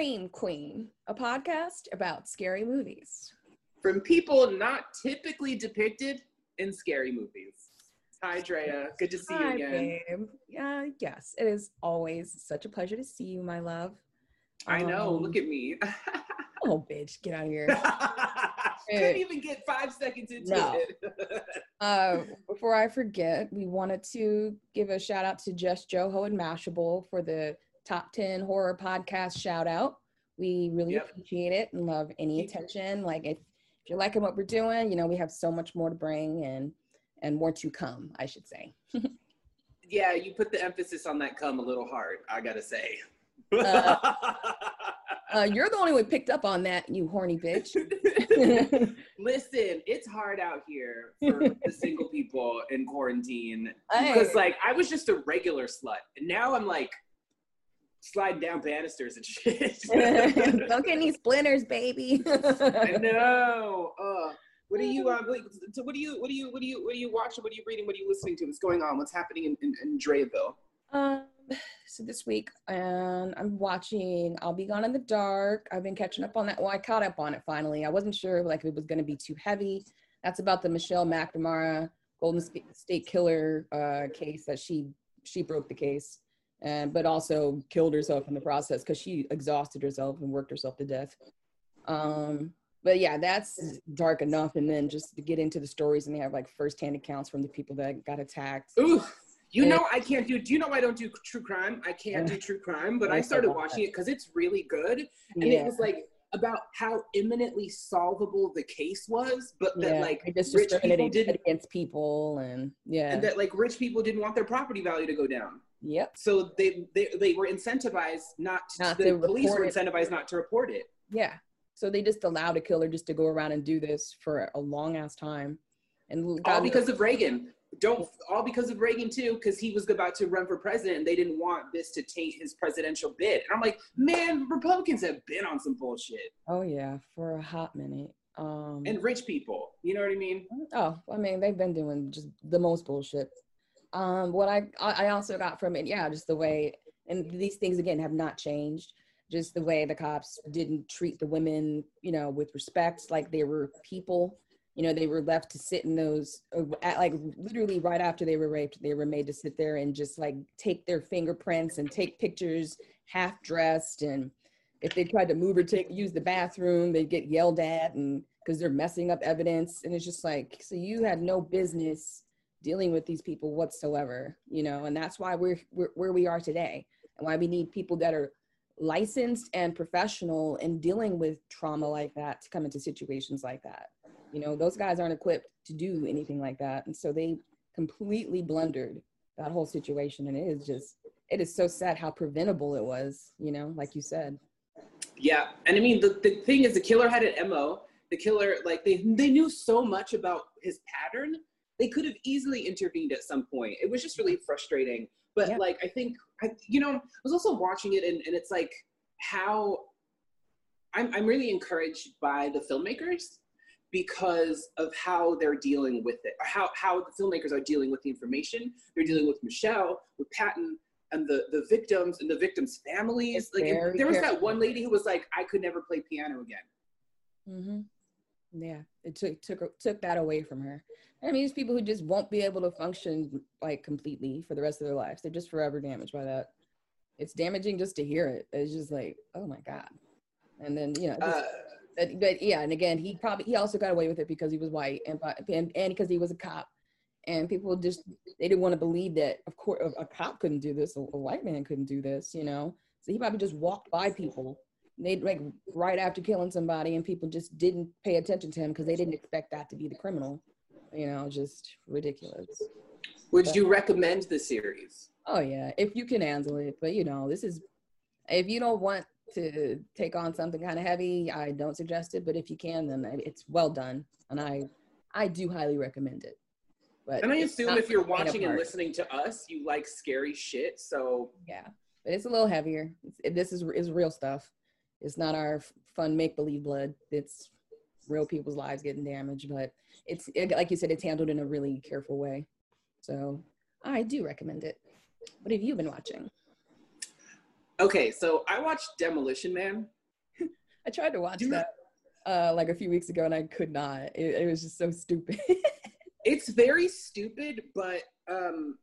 Scream Queen, a podcast about scary movies. from people not typically depicted in scary movies. Hi, Drea. Good to see Hi, you again. babe. Yeah, yes, it is always such a pleasure to see you, my love. I know. Um, Look at me. Oh, bitch, get out of here. Couldn't even get five seconds into No. it. uh, before I forget, we wanted to give a shout out to Just Joho and Mashable for the top 10 horror podcast shout out. We really Yep. appreciate it and love any attention. Like if, if you're liking what we're doing, you know, we have so much more to bring and and more to come, I should say. yeah, you put the emphasis on that come a little hard, I gotta say. Uh, Uh, you're the only one picked up on that, you horny bitch. Listen, it's hard out here for the single people in quarantine. Because like I was just a regular slut. And now I'm like sliding down banisters and shit. Don't get any splinters, baby. I know. Uh, what are you? Uh, so what do you? What are you? What are you? What are you watching? What are you reading? What are you listening to? What's going on? What's happening in in, in Dreville? Um, so this week, and I'm watching I'll Be Gone in the Dark. I've been catching up on that. Well, I caught up on it finally. I wasn't sure like if it was going to be too heavy. That's about the Michelle McNamara Golden State Killer uh, case that she she broke the case, and but also killed herself in the process because she exhausted herself and worked herself to death. Um, but yeah, that's dark enough. And then just to get into the stories, and they have like firsthand accounts from the people that got attacked. Ooh, you Yeah. know I can't do. Do you know why I don't do true crime? I can't do true crime, but I started watching it because it's really good, and Yeah. it was like about how imminently solvable the case was, but that yeah, like rich people didn't, against people and yeah and that like rich people didn't want their property value to go down. Yep So they they, they were incentivized not to. Not the to police were report it. incentivized not to report it. yeah so they just allowed a killer just to go around and do this for a long ass time and all because of Reagan. Don't all because of Reagan too, because he was about to run for president and they didn't want this to taint his presidential bid. And I'm like, man, Republicans have been on some bullshit. oh yeah for a hot minute um And rich people, you know what I mean? oh i mean they've been doing just the most bullshit um what i i also got from it yeah just the way and these things again have not changed. Just the way the cops didn't treat the women you know with respect like they were people. You know they were left to sit in those uh, at, like literally right after they were raped they were made to sit there and just like take their fingerprints and take pictures half dressed and if they tried to move or take use the bathroom they'd get yelled at and because they're messing up evidence. And it's just like so you had no business dealing with these people whatsoever you know and that's why we're, we're where we are today and why we need people that are licensed and professional in dealing with trauma like that to come into situations like that you know those guys aren't equipped to do anything like that and so they completely blundered that whole situation and it is just it is so sad how preventable it was you know like you said Yeah. And I mean the, the thing is the killer had an MO. The killer, like they they knew so much about his pattern, they could have easily intervened at some point. It was just really frustrating. But Yeah. like I think I you know, I was also watching it and, and it's like how I'm I'm really encouraged by the filmmakers because of how they're dealing with it, how how the filmmakers are dealing with the information. They're dealing with Michelle, with Patton, and the the victims and the victims' families. It's Like there was that one lady who was like, I could never play piano again. mm-hmm. Yeah, it took took took that away from her. I mean, there's people who just won't be able to function like completely for the rest of their lives. They're just forever damaged by that. It's damaging just to hear it. It's just like, oh my god. And then you know, Uh, but, but yeah, and again, he probably he also got away with it because he was white and and and because he was a cop. And people just they didn't want to believe that of course a, a cop couldn't do this, a, a white man couldn't do this, you know. So he probably just walked by people. They like right after killing somebody, and people just didn't pay attention to him because they didn't expect that to be the criminal. You know, just ridiculous. would you recommend the series? Oh yeah, if you can handle it. But you know, this is if you don't want to take on something kind of heavy, I don't suggest it. But if you can, then it's well done, and I I do highly recommend it. But And I assume if you're for the faint of watching and listening to us, you like scary shit. So yeah, but it's a little heavier. It's, it, this is is real stuff. It's not our fun make believe blood. It's real people's lives getting damaged. But it's it, like you said, it's handled in a really careful way. So I do recommend it. What have you been watching? okay, so I watched Demolition Man. I tried to watch Do that uh, like a few weeks ago, and I could not. It, it was just so stupid. It's very stupid, but um,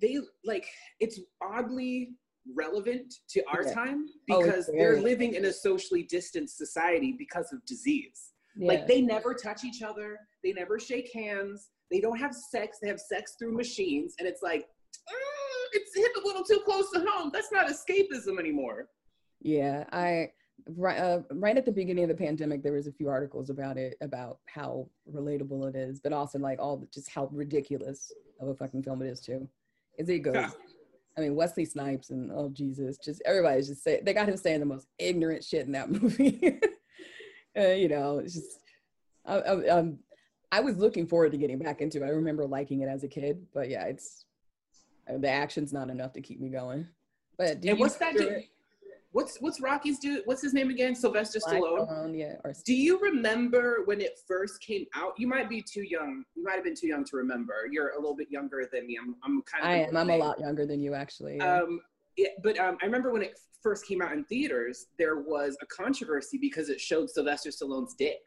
they like it's oddly relevant to our Yeah. time Oh, because they're living in a socially distanced society because of disease. yeah. Like they never touch each other, they never shake hands, they don't have sex, they have sex through machines, and it's like, "Uh, it's hit a little too close to home. That's not escapism anymore. Yeah, I right uh, right at the beginning of the pandemic, there was a few articles about it, about how relatable it is, but also like all the, just how ridiculous of a fucking film it is too. Is it goes. I mean, Wesley Snipes and oh Jesus, just everybody's just say they got him saying the most ignorant shit in that movie. uh, you know, it's just I, I, um, I was looking forward to getting back into it. I remember liking it as a kid, but yeah, it's uh, the action's not enough to keep me going. But and what's that? Do, what's what's Rocky's do? What's his name again? Sylvester Black Stallone. Phone, yeah, or Do you remember when it first came out? You might be too young. You might have been too young to remember. You're a little bit younger than me. I'm, I'm kind of. I am. I'm a lot younger than you, actually. Um, it, but um, I remember when it first came out in theaters, there was a controversy because it showed Sylvester Stallone's dick.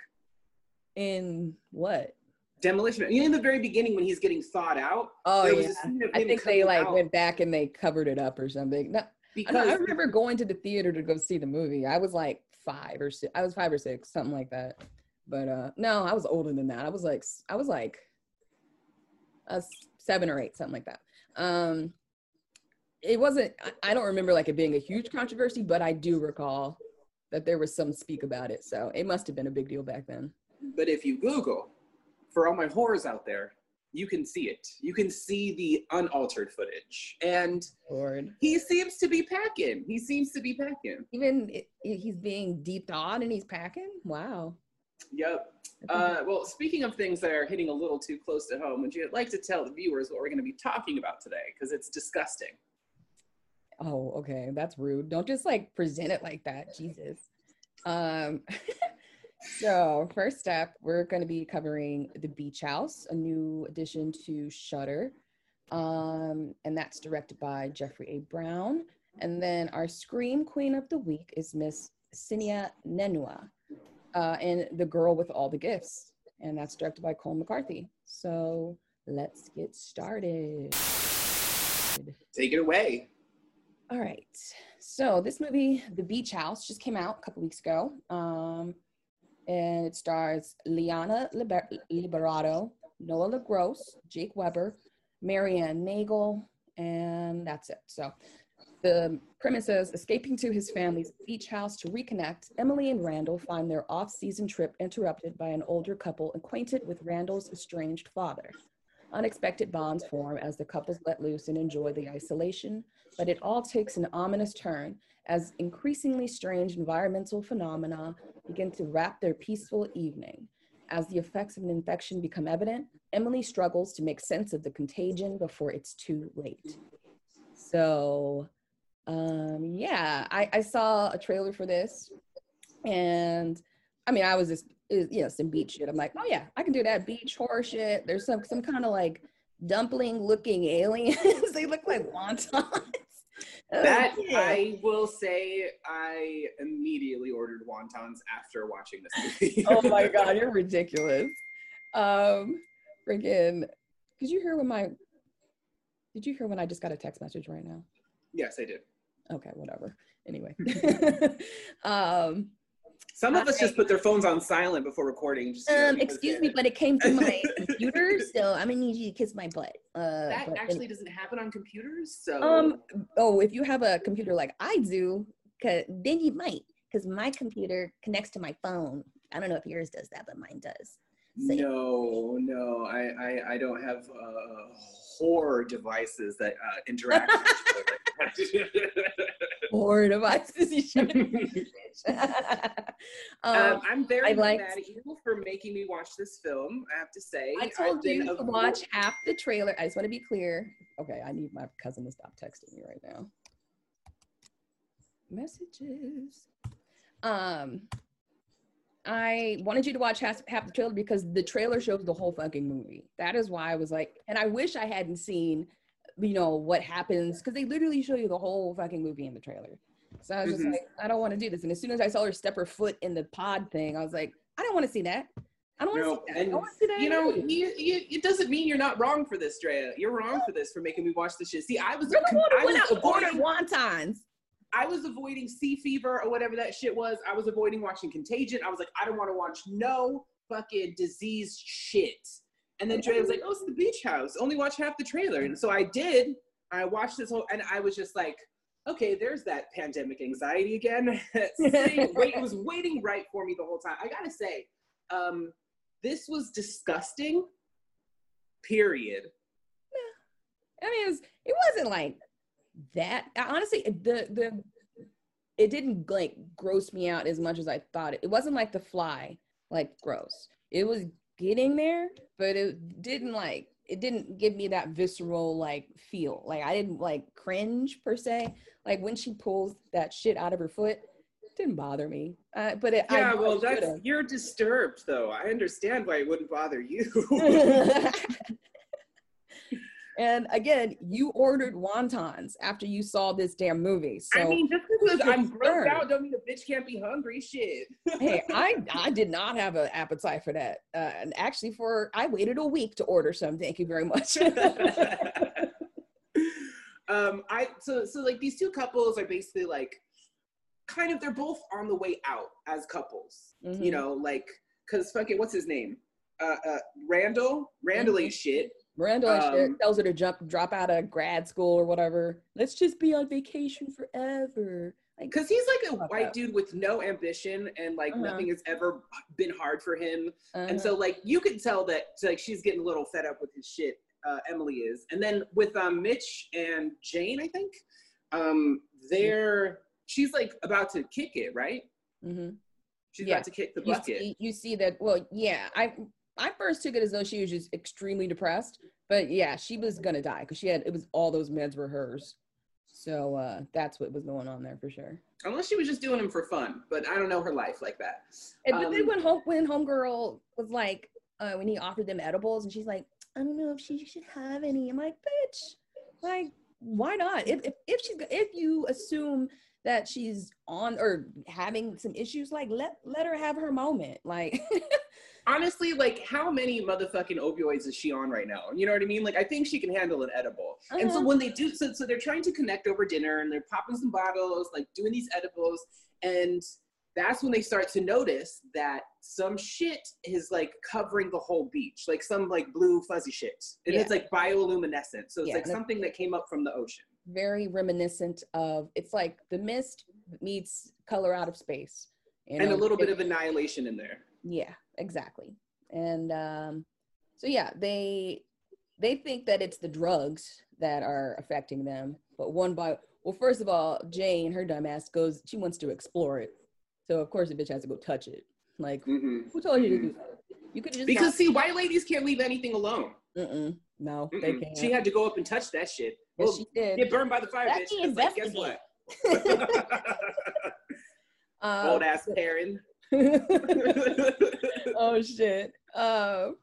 in what? Demolition. You know, in the very beginning when he's getting thawed out. Oh yeah. a scene of I think they like out went back and they covered it up or something. No, because I remember going to the theater to go see the movie. I was like five or six. I was five or six, something like that. But uh no, I was older than that. I was like I was like uh, s- seven or eight, something like that. Um, it wasn't. I, I don't remember like it being a huge controversy, but I do recall that there was some speak about it. So it must have been a big deal back then. But if you Google, for all my horrors out there, you can see it. You can see the unaltered footage, and Lord. he seems to be packing. He seems to be packing. Even i- i- he's being deep thawed and he's packing. Wow. Yep. Uh, well, speaking of things that are hitting a little too close to home, would you like to tell the viewers what we're going to be talking about today? Because it's disgusting. Oh, okay. That's rude. Don't just like present it like that. Jesus. Um, so first up, we're going to be covering The Beach House, a new addition to Shudder. Um, and that's directed by Jeffrey A. Brown. And then our Scream Queen of the Week is Miss Sennia Nanua, uh, and The Girl with All the Gifts. And that's directed by Colm McCarthy. So let's get started. Take it away. All right. So this movie, The Beach House, just came out a couple weeks ago. Um, and it stars Liana Liber- Liberato, Noah Le Gros, Jake Weber, Maryann Nagel, and that's it. So the premise is escaping to his family's beach house to reconnect, Emily and Randall find their off-season trip interrupted by an older couple acquainted with Randall's estranged father. Unexpected bonds form as the couples let loose and enjoy the isolation, but it all takes an ominous turn as increasingly strange environmental phenomena begin to wrap their peaceful evening. As the effects of an infection become evident, Emily struggles to make sense of the contagion before it's too late. So, um, yeah, I, I saw a trailer for this, and I mean, I was just, you know, some beach shit. I'm like, oh yeah, I can do that beach horror shit. There's some some kind of like dumpling looking aliens. they look like wontons. That Yeah. I will say, I immediately ordered wontons after watching this movie. oh my god, you're ridiculous. Um, freaking. Did you hear when my? Did you hear when I just got a text message right now? yes, I did. Okay, whatever. Anyway, um, Some of us just put their phones on silent before recording. Just, you know, um, excuse me, but it came to my computer, so I'm gonna need you to kiss my butt. Uh, that but actually doesn't happen on computers. So Um. Oh, if you have a computer like I do, 'cause- then you might, because my computer connects to my phone. I don't know if yours does that, but mine does. So- no, no, I, I, I don't have uh, horror devices that uh, interact with each other. Or devices you shouldn't. um, um, I'm very I liked- mad at you for making me watch this film. I have to say, I told you to watch half the trailer. I just want to be clear. Okay, I need my cousin to stop texting me right now. Messages. Um, I wanted you to watch half, half the trailer because the trailer shows the whole fucking movie. That is why I was like, and I wish I hadn't seen, you know, what happens because they literally show you the whole fucking movie in the trailer. So I was just Mhm. like, I don't want to do this. And as soon as I saw her step her foot in the pod thing, I was like, I don't want to see that. I don't want to see that. I and want to see that. you know, you, you, it doesn't mean you're not wrong for this, Drea. You're wrong for this for making me watch this shit. See, I was, You're the one I who went was out avoiding, wontons. I was avoiding Sea Fever or whatever that shit was. I was avoiding watching Contagion. I was like, I don't want to watch no fucking disease shit. And then Drea was like, Oh, it's the Beach House. Only watch half the trailer. And so I did. I watched this whole, and I was just like, okay, there's that pandemic anxiety again. Sitting- wait, it was waiting right for me the whole time. I gotta say, um, this was disgusting. Period. I mean, it, was, it wasn't like that. I- Honestly, the the it didn't like gross me out as much as I thought. It, it wasn't like the fly, like gross. It was getting there, but it didn't like it didn't give me that visceral like feel. Like I didn't like cringe per se. Like when she pulls that shit out of her foot, it didn't bother me. Uh, but it, I Yeah, know well, that's you're disturbed though. I understand why it wouldn't bother you. and again, you ordered wontons after you saw this damn movie. So I mean, just because I'm grossed out don't mean a bitch can't be hungry. Shit. hey, I I did not have an appetite for that. Uh, and actually, for I waited a week to order some. Thank you very much. um, I so so like these two couples are basically like kind of they're both on the way out as couples. Mhm. You know, like because fucking what's his name? Uh, uh, Randall. Randall ain't shit. Miranda and Um, tells her to jump, drop out of grad school or whatever. Let's just be on vacation forever. Like, Because he's like a white up. dude with no ambition and like Uh-huh. nothing has ever been hard for him. And uh, so like you can tell that like she's getting a little fed up with his shit. Uh, Emily is, and then with um, Mitch and Jane, I think um, they're she's like about to kick it, right? mhm. She's Yeah. about to kick the you bucket. see, you see that. Well, yeah, I I first took it as though she was just extremely depressed, but yeah, she was gonna die because she had it was all those meds were hers. So uh, that's what was going on there for sure. Unless she was just doing them for fun, but I don't know her life like that. And but then Um, when home when homegirl was like, uh, when he offered them edibles, and she's like, I don't know if she should have any. I'm like, bitch, like, why not? If if, if she's if you assume that she's on or having some issues, like let let her have her moment. Like, Honestly, like how many motherfucking opioids is she on right now? You know what I mean? Like I think she can handle an edible. And so Uh-huh. when they do, so so they're trying to connect over dinner and they're popping some bottles, like doing these edibles, and that's when they start to notice that some shit is like covering the whole beach, like some like blue fuzzy shit, and Yeah. it's like bioluminescent. So it's Yeah, like something that came up from the ocean. very reminiscent of it's like the mist meets color out of space. you and a little bit it- of annihilation in there. Yeah, exactly. And um, so yeah, they they think that it's the drugs that are affecting them, but one by well, first of all, Jane, her dumbass goes, she wants to explore it, so of course the bitch has to go touch it. Like, hmm who told you to do that? You could just Because see, white ladies can't leave anything alone. mm-mm, no, they Mm-mm. can't. She had to go up and touch that shit. yes, Well, she did. Get burned by the fire, bitch. like, guess what? Um, Old ass Karen. oh shit. Um,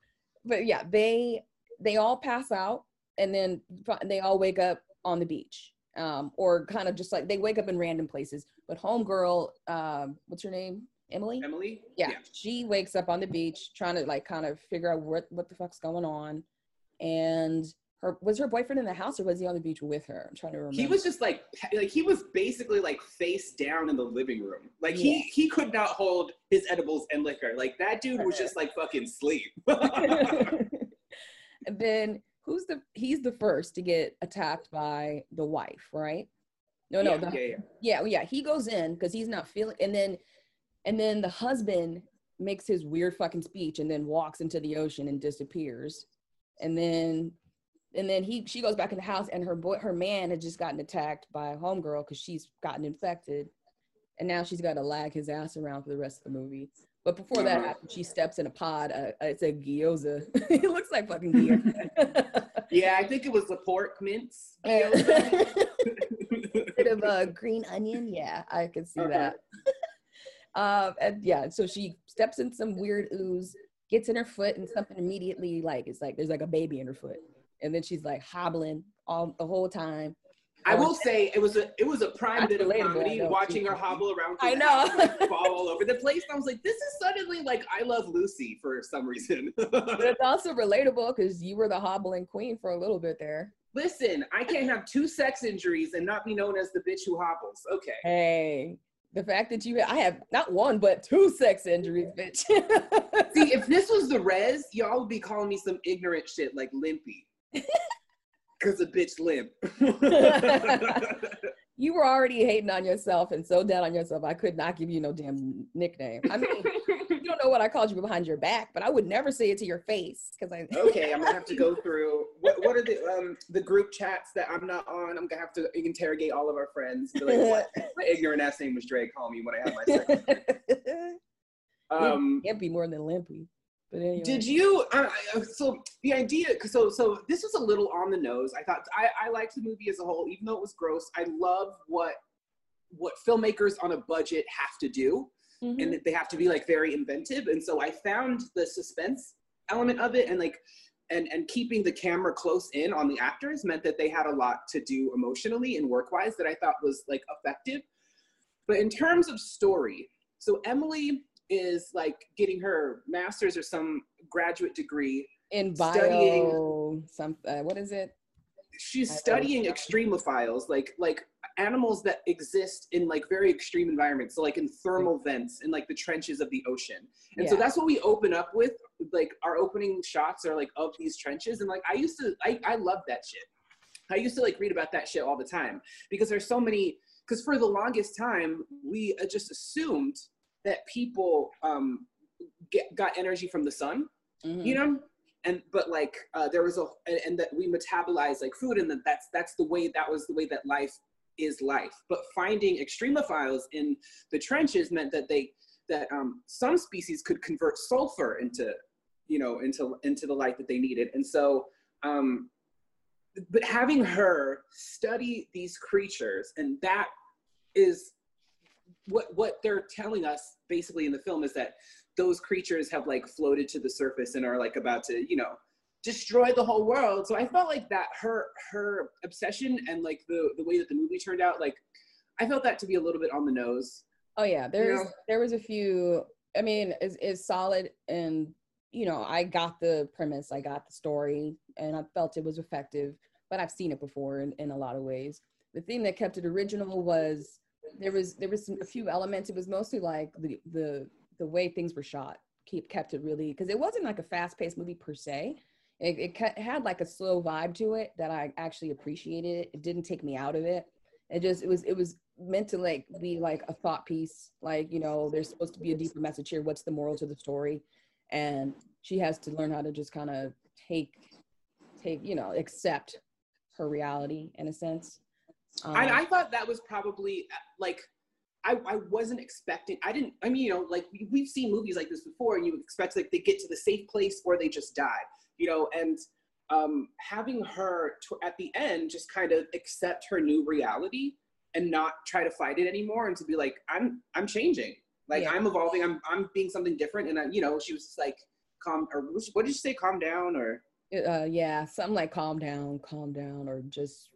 but yeah, they they all pass out and then they all wake up on the beach um, or kind of just like they wake up in random places. But homegirl, um, what's her name? Emily. Emily. Yeah, she wakes up on the beach trying to like kind of figure out what what the fuck's going on, and her was her boyfriend in the house or was he on the beach with her? I'm trying to remember. He was just like like he was basically like face down in the living room. Like Yeah. he he could not hold his edibles and liquor. Like that dude was just like fucking sleep. and then who's the he's the first to get attacked by the wife, right? No, no, yeah, the, yeah, yeah. yeah, yeah, he goes in because he's not feeling, and then, and then the husband makes his weird fucking speech and then walks into the ocean and disappears, and then, and then he she goes back in the house and her boy her man had just gotten attacked by a homegirl because she's gotten infected, and now she's got to lag his ass around for the rest of the movie. But before that happens, she steps in a pod. Uh, uh, it's a gyoza. it looks like fucking gyoza. Yeah, I think it was the pork mince. bit of a green onion. Yeah, I can see Uh-huh. that. um, and yeah, so she steps in some weird ooze, gets in her foot, and something immediately like it's like there's like a baby in her foot, and then she's like hobbling all the whole time. I oh, will say it was a it was a prime bit of comedy watching her hobble around. I know. like, fall all over the place. I was like, this is suddenly like I Love Lucy for some reason. But it's also relatable because you were the hobbling queen for a little bit there. Listen, I can't have two sex injuries and not be known as the bitch who hobbles. Okay. Hey, the fact that you I have not one but two sex injuries, bitch. See, if this was the res, y'all would be calling me some ignorant shit like limpy. Cause a bitch limp. you were already hating on yourself and so down on yourself. I could not give you no damn nickname. I mean, you don't know what I called you behind your back, but I would never say it to your face because I. okay, I'm gonna have to go through what, what are the um the group chats that I'm not on. I'm gonna have to interrogate all of our friends. Be like, what my ignorant ass name was Dre call me when I had my sex. Um Can't be more than limpy. But anyway. Did you? Uh, uh, so the idea, so so this was a little on the nose. I thought I, I liked the movie as a whole, even though it was gross. I love what what filmmakers on a budget have to do, Mhm. and that they have to be like very inventive. And so I found the suspense element of it, and like and and keeping the camera close in on the actors meant that they had a lot to do emotionally and work wise that I thought was like effective. But in terms of story, so Emily is like getting her master's or some graduate degree. in bio, studying- some uh, what is it? She's I studying extremophiles, like like animals that exist in like very extreme environments. So like in thermal vents in like the trenches of the ocean. And so that's what we open up with. Like our opening shots are like of these trenches. And like I used to I, I love that shit. I used to like read about that shit all the time because there's so many because for the longest time we uh, just assumed that people um get, got energy from the sun Mhm. you know? And but like uh, there was a and, and that we metabolize like food and that that's that's the way that was the way that life is life. But finding extremophiles in the trenches meant that they that um, some species could convert sulfur into you know into into the light that they needed. And so um but having her study these creatures and that is what what they're telling us basically in the film is that those creatures have like floated to the surface and are like about to you know destroy the whole world so i felt like that her her obsession and like the the way that the movie turned out like i felt that to be a little bit on the nose Oh yeah, there's know? there was a few. I mean, is is solid, and you know, I got the premise, I got the story, and I felt it was effective. But I've seen it before in, in a lot of ways. The thing that kept it original was there was there was some, a few elements. It was mostly like the the the way things were shot. Keep kept it really because it wasn't like a fast paced movie per se. It, it had like a slow vibe to it that I actually appreciated. It didn't take me out of it it just it was it was meant to like be like a thought piece like you know there's supposed to be a deeper message here what's the moral to the story and she has to learn how to just kind of take take you know accept her reality in a sense um, and i thought that was probably uh, like I, I wasn't expecting i didn't i mean you know like we- we've seen movies like this before and you expect like they get to the safe place or they just die you know? And um, having her to, at the end just kind of accept her new reality and not try to fight it anymore and to be like i'm i'm changing. Like Yeah. i'm evolving. I'm i'm being something different. And I, you know she was just like calm or what did you say calm down or uh, yeah something like calm down calm down or just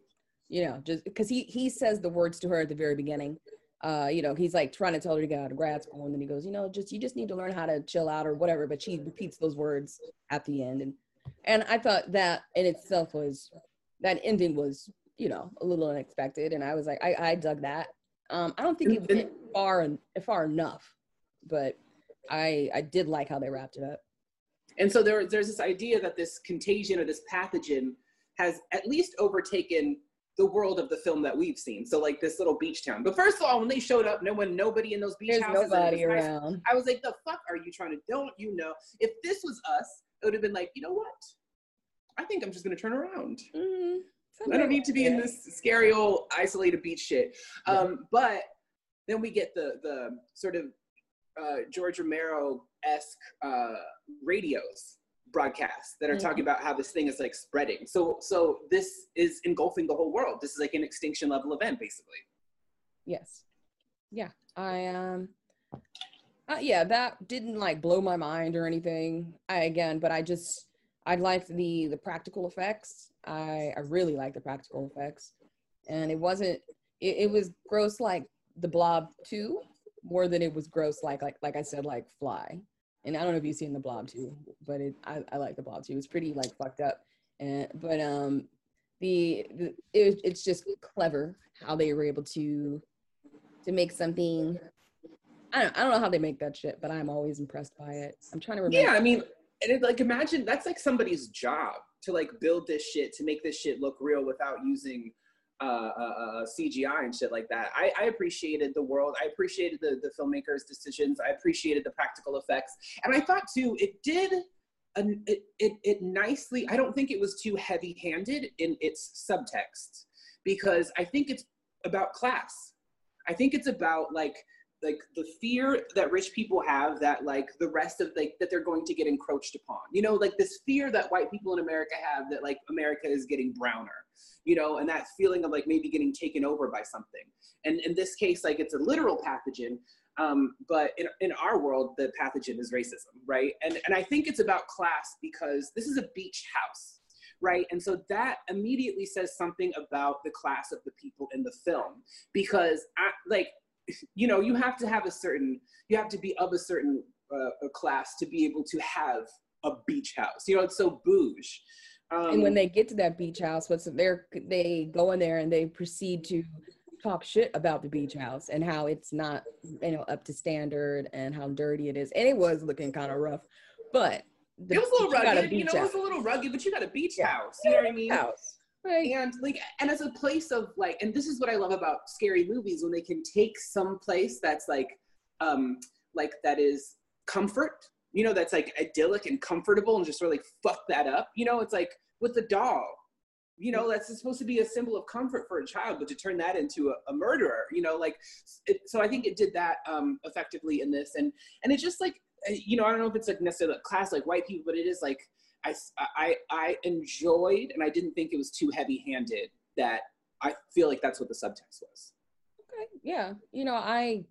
you know, just because he he says the words to her at the very beginning. Uh, you know, he's like trying to tell her to get out of grad school, and then he goes, you know, just you just need to learn how to chill out or whatever. But she repeats those words at the end, and and I thought that in itself was that ending was you know a little unexpected, and I was like, I I dug that. Um, I don't think it went far and far enough, but I I did like how they wrapped it up. And so there, there's this idea that this contagion or this pathogen has at least overtaken the world of the film that we've seen. So like this little beach town. But first of all, when they showed up, no one, nobody in those beach There's houses. nobody was nice. around. I was like, the fuck are you trying to? Don't you know? If this was us, it would have been like, you know what? I think I'm just gonna turn around. Mm, I don't need to be in this scary old isolated beach shit. Um, but then we get the the sort of uh, George Romero esque uh, radios broadcasts that are talking about how this thing is like spreading. So so this is engulfing the whole world. This is like an extinction level event, basically. Yes. Yeah. I um uh, yeah, that didn't like blow my mind or anything. I again, but I just I liked the the practical effects. I I really liked the practical effects. And it wasn't it, it was gross like the blob 2 more than it was gross like like like I said like fly. And I don't know if you've seen the blob too, but it I, I like the blob too. It's pretty like fucked up. And but um the, the it, it's just clever how they were able to to make something I don't, I don't know how they make that shit but i'm always impressed by it i'm trying to remember Yeah, I mean, and it, like imagine that's like somebody's job to like build this shit to make this shit look real without using uh, uh, uh, CGI and shit like that. I, I appreciated the world. I appreciated the the filmmakers' decisions. I appreciated the practical effects, and I thought too it did. An, it, it, it nicely i don't think it was too heavy handed in its subtext because i think it's about class i think it's about like like the fear that rich people have that like the rest of like that they're going to get encroached upon. You know like this fear that white people in america have that like america is getting browner you know and that feeling of like maybe getting taken over by something. And in this case like it's a literal pathogen um, but in, in our world the pathogen is racism right? And and i think it's about class because this is a beach house right? And so that immediately says something about the class of the people in the film because I, like you know you have to have a certain you have to be of a certain uh, a class to be able to have a beach house. You know it's so bouge um, and when they get to that beach house what's there they go in there and they proceed to talk shit about the beach house and how it's not you know up to standard and how dirty it is. And it was looking kind of rough but the, it was a little you rugged you beach know it was a little rugged but you got a beach Yeah. house you know what i mean? House right. And like and as a place of like and this is what i love about scary movies when they can take some place that's like um like that is comfort you know that's like idyllic and comfortable and just sort of like fuck that up you know it's like with the doll. You know that's supposed to be a symbol of comfort for a child but to turn that into a, a murderer you know like it, so i think it did that um effectively in this. And and it's just like uh, you know i don't know if it's like necessarily a class like white people but it is like I, I, I enjoyed and I didn't think it was too heavy handed that I feel like that's what the subtext was. okay yeah you know i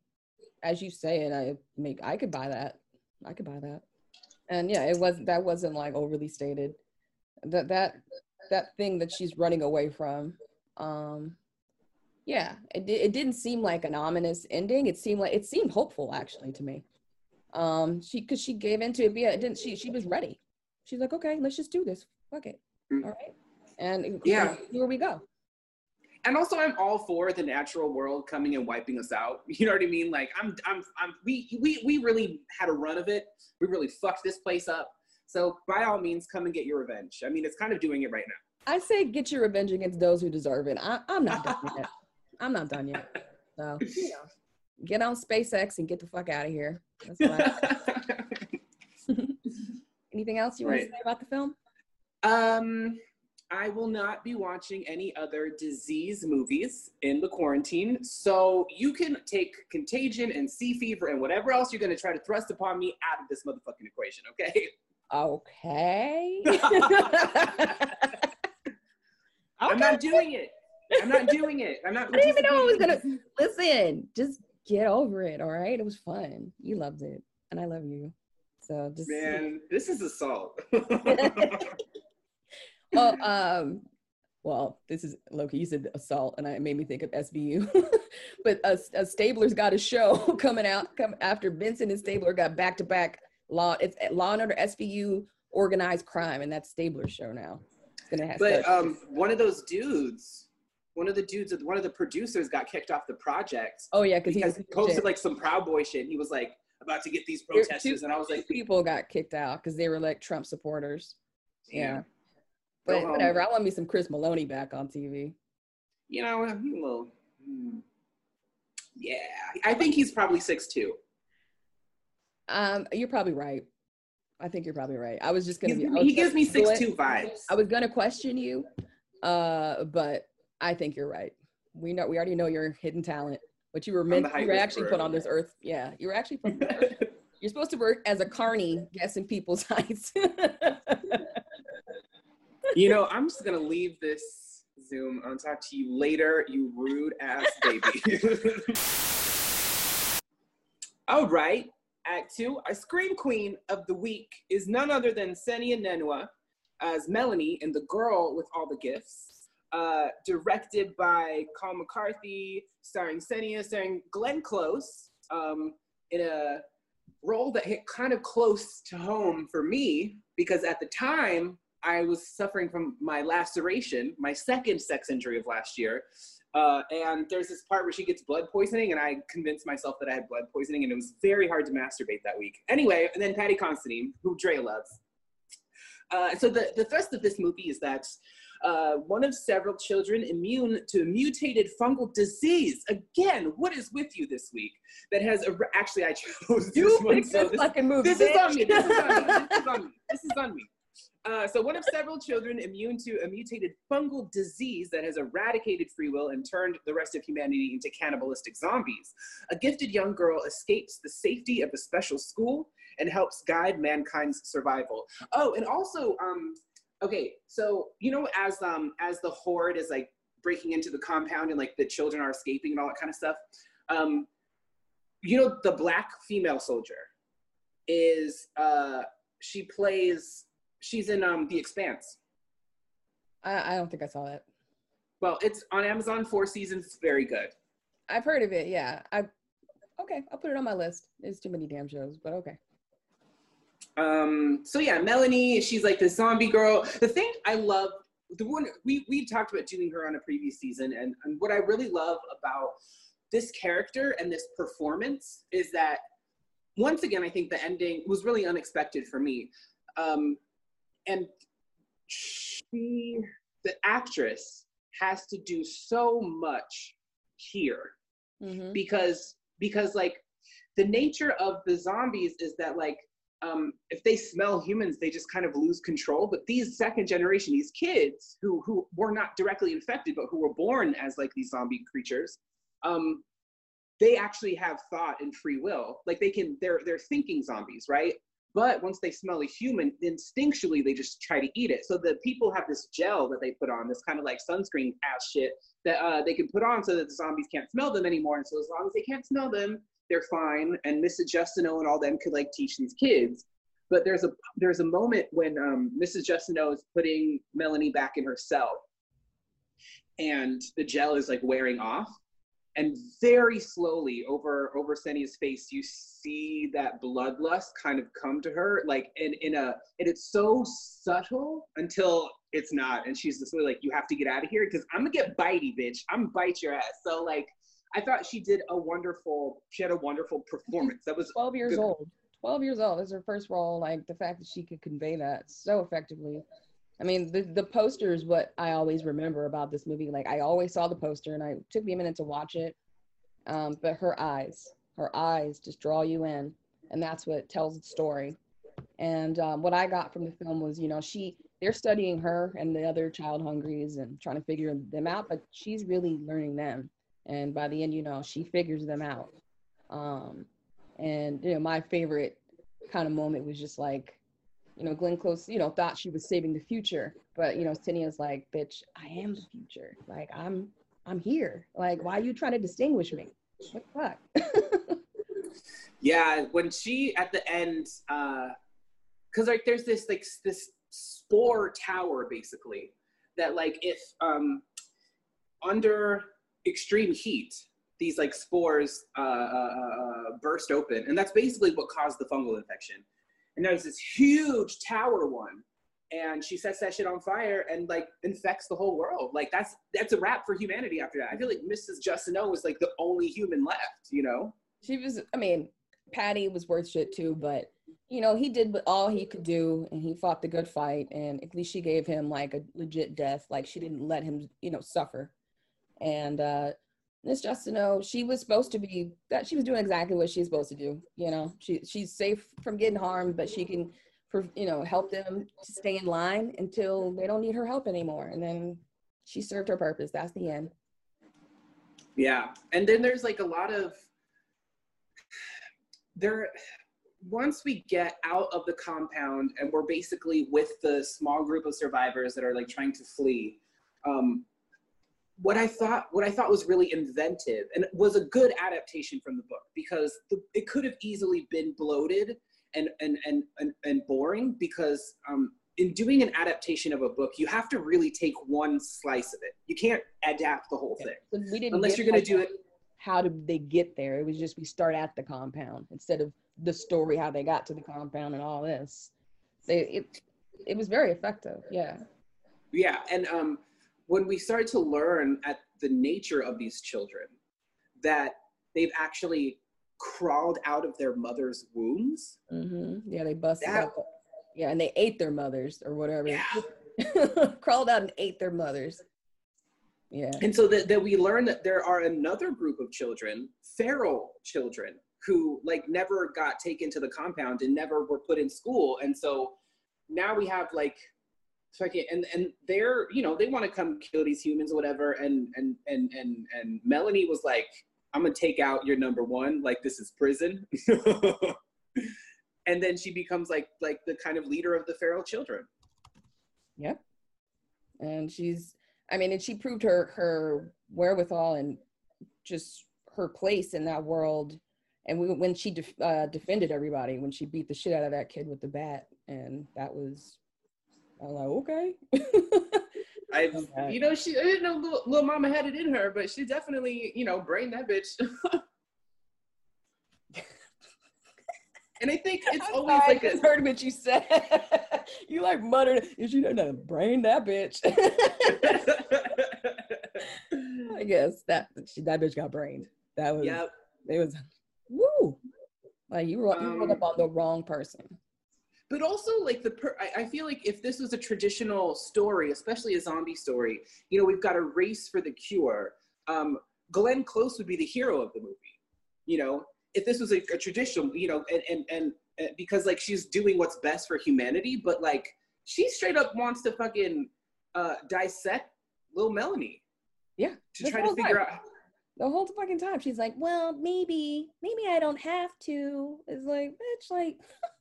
as you say it i make i could buy that. I could buy that. And yeah it wasn't that wasn't like overly stated. That that that thing that she's running away from um yeah it, it didn't seem like an ominous ending. It seemed like it seemed hopeful actually to me. Um she because she gave into it yeah it didn't she she was ready she's like okay let's just do this fuck it Mm. all right and Yeah. here we go And also I'm all for the natural world coming and wiping us out. You know what I mean? Like I'm I'm I'm we we we really had a run of it. We really fucked this place up. So by all means come and get your revenge. I mean it's kind of doing it right now. I say get your revenge against those who deserve it. I, I'm not done yet. I'm not done yet. So, you know, get on SpaceX and get the fuck out of here. That's what I, anything else you want Right. to say about the film? Um, I will not be watching any other disease movies in the quarantine. So you can take Contagion and Sea Fever and whatever else you're going to try to thrust upon me out of this motherfucking equation, okay? Okay. I'm not doing it. I'm not doing it. I'm not. I didn't even know I was gonna listen. Just get over it. All right. It was fun. You loved it, and I love you. So just Man, this is assault. well, um, well, this is Loki. You said assault, and it made me think of SVU. but a, a Stabler's got a show coming out come after Benson and Stabler got back to back law. It's Law and Order SVU organized crime, and that's Stabler's show now. It's gonna have. But um, one of those dudes, one of the dudes, one of the producers got kicked off the project oh yeah, because he because was he posted like some Proud Boy shit. And he was like about to get these protesters, and I was like, people got kicked out because they were like Trump supporters. Yeah. Go But home. whatever. I want me some Chris Meloni back on TV. you know, a little. hmm. Yeah, I think he's probably six two. Um, you're probably right. I think you're probably right. I was just gonna He's- be. He gives me six two vibes. I was gonna question you, uh, but I think you're right. We know we already know your hidden talent, but you were meant you were actually put on this earth. Yeah, you were actually. Put on this earth. You're supposed to work as a carney, guessing people's heights. you know, I'm just gonna leave this Zoom. I'll talk to you later, you rude ass baby. All right, Act Two. Our Scream Queen of the week is none other than Sennia Nanua as Melanie in The Girl with All the Gifts. Uh, directed by Colm McCarthy, starring Sennia, starring Glenn Close, um, in a role that hit kind of close to home for me because at the time I was suffering from my laceration, my second sex injury of last year. Uh, and there's this part where she gets blood poisoning, and I convinced myself that I had blood poisoning, and it was very hard to masturbate that week. Anyway, and then Paddy Considine, who Dre loves. Uh, so the, the thrust of this movie is that uh, one of several children immune to a mutated fungal disease. Again, what is with you this week? That has a, actually I chose you this one. so this this- fucking movie. this is on me. This is on me. This is on me. This is on me. Uh, so one of several children immune to a mutated fungal disease that has eradicated free will and turned the rest of humanity into cannibalistic zombies. A gifted young girl escapes the safety of a special school and helps guide mankind's survival. Oh, and also, um, okay, so you know, as um, as the horde is like breaking into the compound and like the children are escaping and all that kind of stuff, um, you know, the black female soldier is uh she plays she's in um the expanse I, I don't think I saw it. well it's on amazon four seasons it's very good I've heard of it. Yeah. I. Okay, I'll put it on my list. There's too many damn shows, but okay. Um so yeah melanie she's like the zombie girl the thing i love the one we we talked about doing her on a previous season and, and what i really love about this character and this performance is that once again i think the ending was really unexpected for me um and she the actress has to do so much here Mhm. because because like the nature of the zombies is that like um, if they smell humans they just kind of lose control. But these second generation these kids who who were not directly infected but who were born as like these zombie creatures um, they actually have thought and free will. Like they can they're they're thinking zombies right? But once they smell a human instinctually they just try to eat it. So the people have this gel that they put on this kind of like sunscreen ass shit that uh, they can put on so that the zombies can't smell them anymore. And so as long as they can't smell them, they're fine. And Mrs. Justineau and all them could like teach these kids. But there's a there's a moment when um, Mrs. Justineau is putting Melanie back in her cell, and the gel is like wearing off, and very slowly over over Sennia's face, you see that bloodlust kind of come to her, like in in a and it's so subtle until it's not, and she's just like, you have to get out of here because I'm gonna get bitey, bitch. I'm gonna bite your ass. So like, I thought she did a wonderful, she had a wonderful performance. That was 12 years good. old. 12 years old. Is her first role. Like the fact that she could convey that so effectively. I mean, the, the poster is what I always remember about this movie. Like I always saw the poster and I it took me a minute to watch it. Um, but her eyes, her eyes just draw you in. And that's what tells the story. And um, what I got from the film was, you know, she, they're studying her and the other child hungries and trying to figure them out, but she's really learning them. And by the end, you know, she figures them out. Um, and you know, my favorite kind of moment was just like, you know, Glenn Close, you know, thought she was saving the future, but you know, Sennia's like, bitch, I am the future. Like I'm I'm here. Like, why are you trying to distinguish me? What the fuck? Yeah, when she at the end, uh, because like there's this like this spore tower basically that like if um, under extreme heat, these like spores uh, uh, uh, burst open, and that's basically what caused the fungal infection. And there's this huge tower one, and she sets that shit on fire and like infects the whole world. Like that's that's a wrap for humanity after that. I feel like Mrs. Justineau was like the only human left, you know? She was. I mean, Paddy was worth shit too, but you know he did all he could do, and he fought the good fight, and at least she gave him like a legit death. Like she didn't let him, you know, suffer. And uh Miss Justineau, she was supposed to be that she was doing exactly what she's supposed to do. You know, she she's safe from getting harmed, but she can, you know, help them stay in line until they don't need her help anymore. And then she served her purpose. That's the end. Yeah, and then there's like a lot of there. Once we get out of the compound and we're basically with the small group of survivors that are like trying to flee, um, what I thought what I thought was really inventive and was a good adaptation from the book because the, it could have easily been bloated and and and and, and boring because um, in doing an adaptation of a book you have to really take one slice of it. You can't adapt the whole thing We didn't unless you're going to do it. How did they get there? It was just we start at the compound instead of the story how they got to the compound and all this. They, it it was very effective. Yeah. Yeah, and um, when we start to learn at the nature of these children that they've actually crawled out of their mother's wombs. hmm Yeah, they busted That- up. Yeah, and they ate their mothers or whatever. Yeah. Crawled out and ate their mothers. Yeah. And so that, that we learn that there are another group of children, feral children, who like never got taken to the compound and never were put in school. And so now we have like and and they're you know they want to come kill these humans or whatever. And and and and and Melanie was like, I'm gonna take out your number one, like this is prison. and then she becomes like like the kind of leader of the feral children. Yep. And she's, I mean, and she proved her her wherewithal and just her place in that world. And we, when she def, uh, defended everybody, when she beat the shit out of that kid with the bat, and that was, I was like, okay. I, Okay. you know, she I didn't know little, little mama had it in her, but she definitely, you know, brained that bitch. and I think it's I'm always sorry, like I a, heard what you said. you like muttered, "Is she done brain that bitch?" I guess that she, that bitch got brained. That was yep. it was woo. Like you rolled, you rolled Um, up on the wrong person. But also, like the, per- I, I feel like if this was a traditional story, especially a zombie story, you know, we've got a race for the cure. Um, Glenn Close would be the hero of the movie. You know, if this was a, a traditional, you know, and and and uh, because like she's doing what's best for humanity, but like she straight up wants to fucking uh, dissect little Melanie Yeah, to try to figure time. out. The whole fucking time she's like, "Well, maybe, maybe I don't have to." It's like, bitch, like,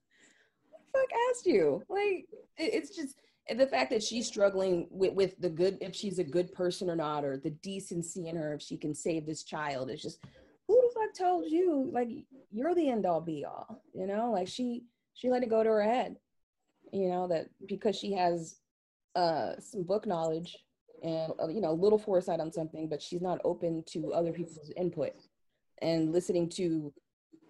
fuck asked you? Like, it, it's just the fact that she's struggling with with the good, if she's a good person or not, or the decency in her, if she can save this child. It's just, who the fuck told you? Like, you're the end all be all. You know, like she she let it go to her head. You know that because she has uh some book knowledge and uh, you know a little foresight on something but she's not open to other people's input and listening to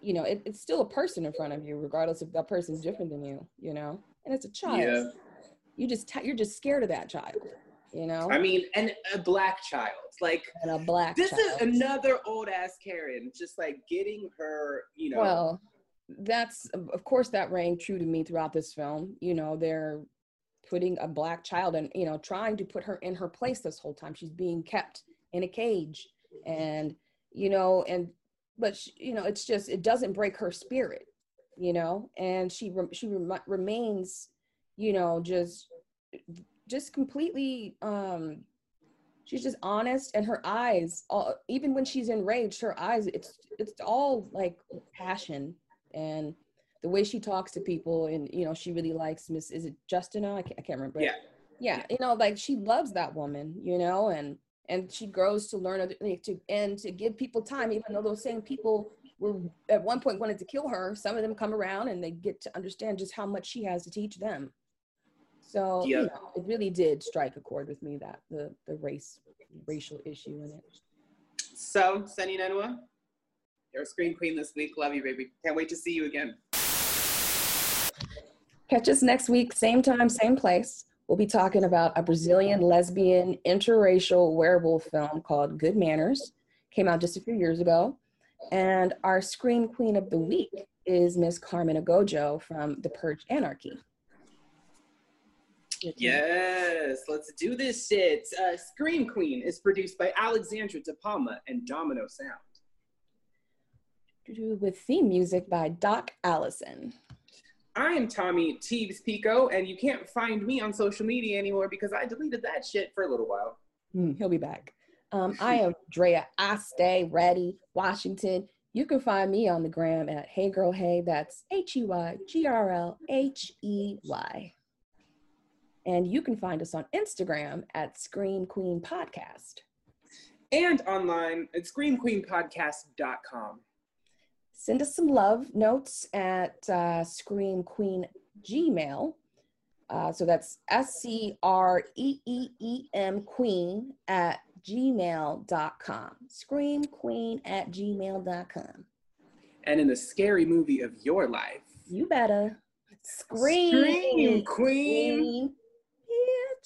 you know it, it's still a person in front of you regardless if that person's different than you you know and it's a child Yeah. you just t- you're just scared of that child you know I mean, and a black child, like and a black this child. is another old ass Karen, just like getting her, you know. well that's of of course that rang true to me throughout this film you know they're putting a black child and you know trying to put her in her place this whole time she's being kept in a cage and you know and but she, you know it's just it doesn't break her spirit you know? And she rem- she rem- remains you know just just completely um she's just honest and her eyes all, even when she's enraged her eyes it's it's all like passion and the way she talks to people and you know she really likes miss is it justina? I can't, I can't remember. Yeah. yeah you know like she loves that woman you know and and she grows to learn other- to and to give people time even though those same people were at one point wanted to kill her some of them come around and they get to understand just how much she has to teach them So Yeah. you know, it really did strike a chord with me that the the race racial issue in it. So, Sennia Nanua, you're a screen queen this week. Love you, baby. Can't wait to see you again. Catch us next week, same time, same place. We'll be talking about a Brazilian lesbian interracial werewolf film called Good Manners. Came out just a few years ago. And our Scream Queen of the Week is Miss Carmen Ejogo from The Purge Anarchy. Yes, let's do this shit. Uh, Scream Queen is produced by Alexandra De Palma and Domino Sound. With theme music by Doc Allison. I am Tommy Teebs Pico, and you can't find me on social media anymore because I deleted that shit for a little while. Hmm, he'll be back. Um, I am Drea. I stay ready, Washington. You can find me on the gram at Hey Girl Hey. That's H E Y G R L H E Y. And you can find us on Instagram at Scream Queen Podcast. And online at screamqueenpodcast.com. Send us some love notes at uh, Scream Queen Gmail. Uh, so that's S C R E E E M Queen at gmail.com. Scream Queen at gmail.com. And in the scary movie of your life, You better scream. Scream, Queen.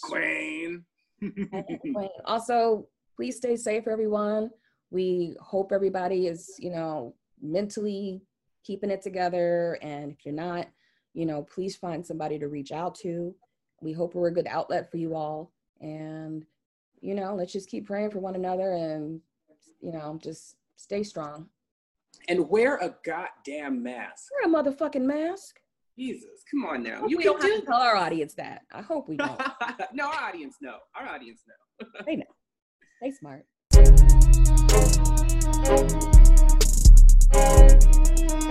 Queen. Queen. Queen. Also, please stay safe, everyone. We hope everybody is, you know, mentally keeping it together. And if you're not, you know, please find somebody to reach out to. We hope we're a good outlet for you all. And, you know, let's just keep praying for one another and, you know, just stay strong. and wear a goddamn mask. Wear a motherfucking mask. Jesus, come on now. You we can don't have to tell our audience that. I hope we don't. no, our audience know. Our audience know. they know. They smart.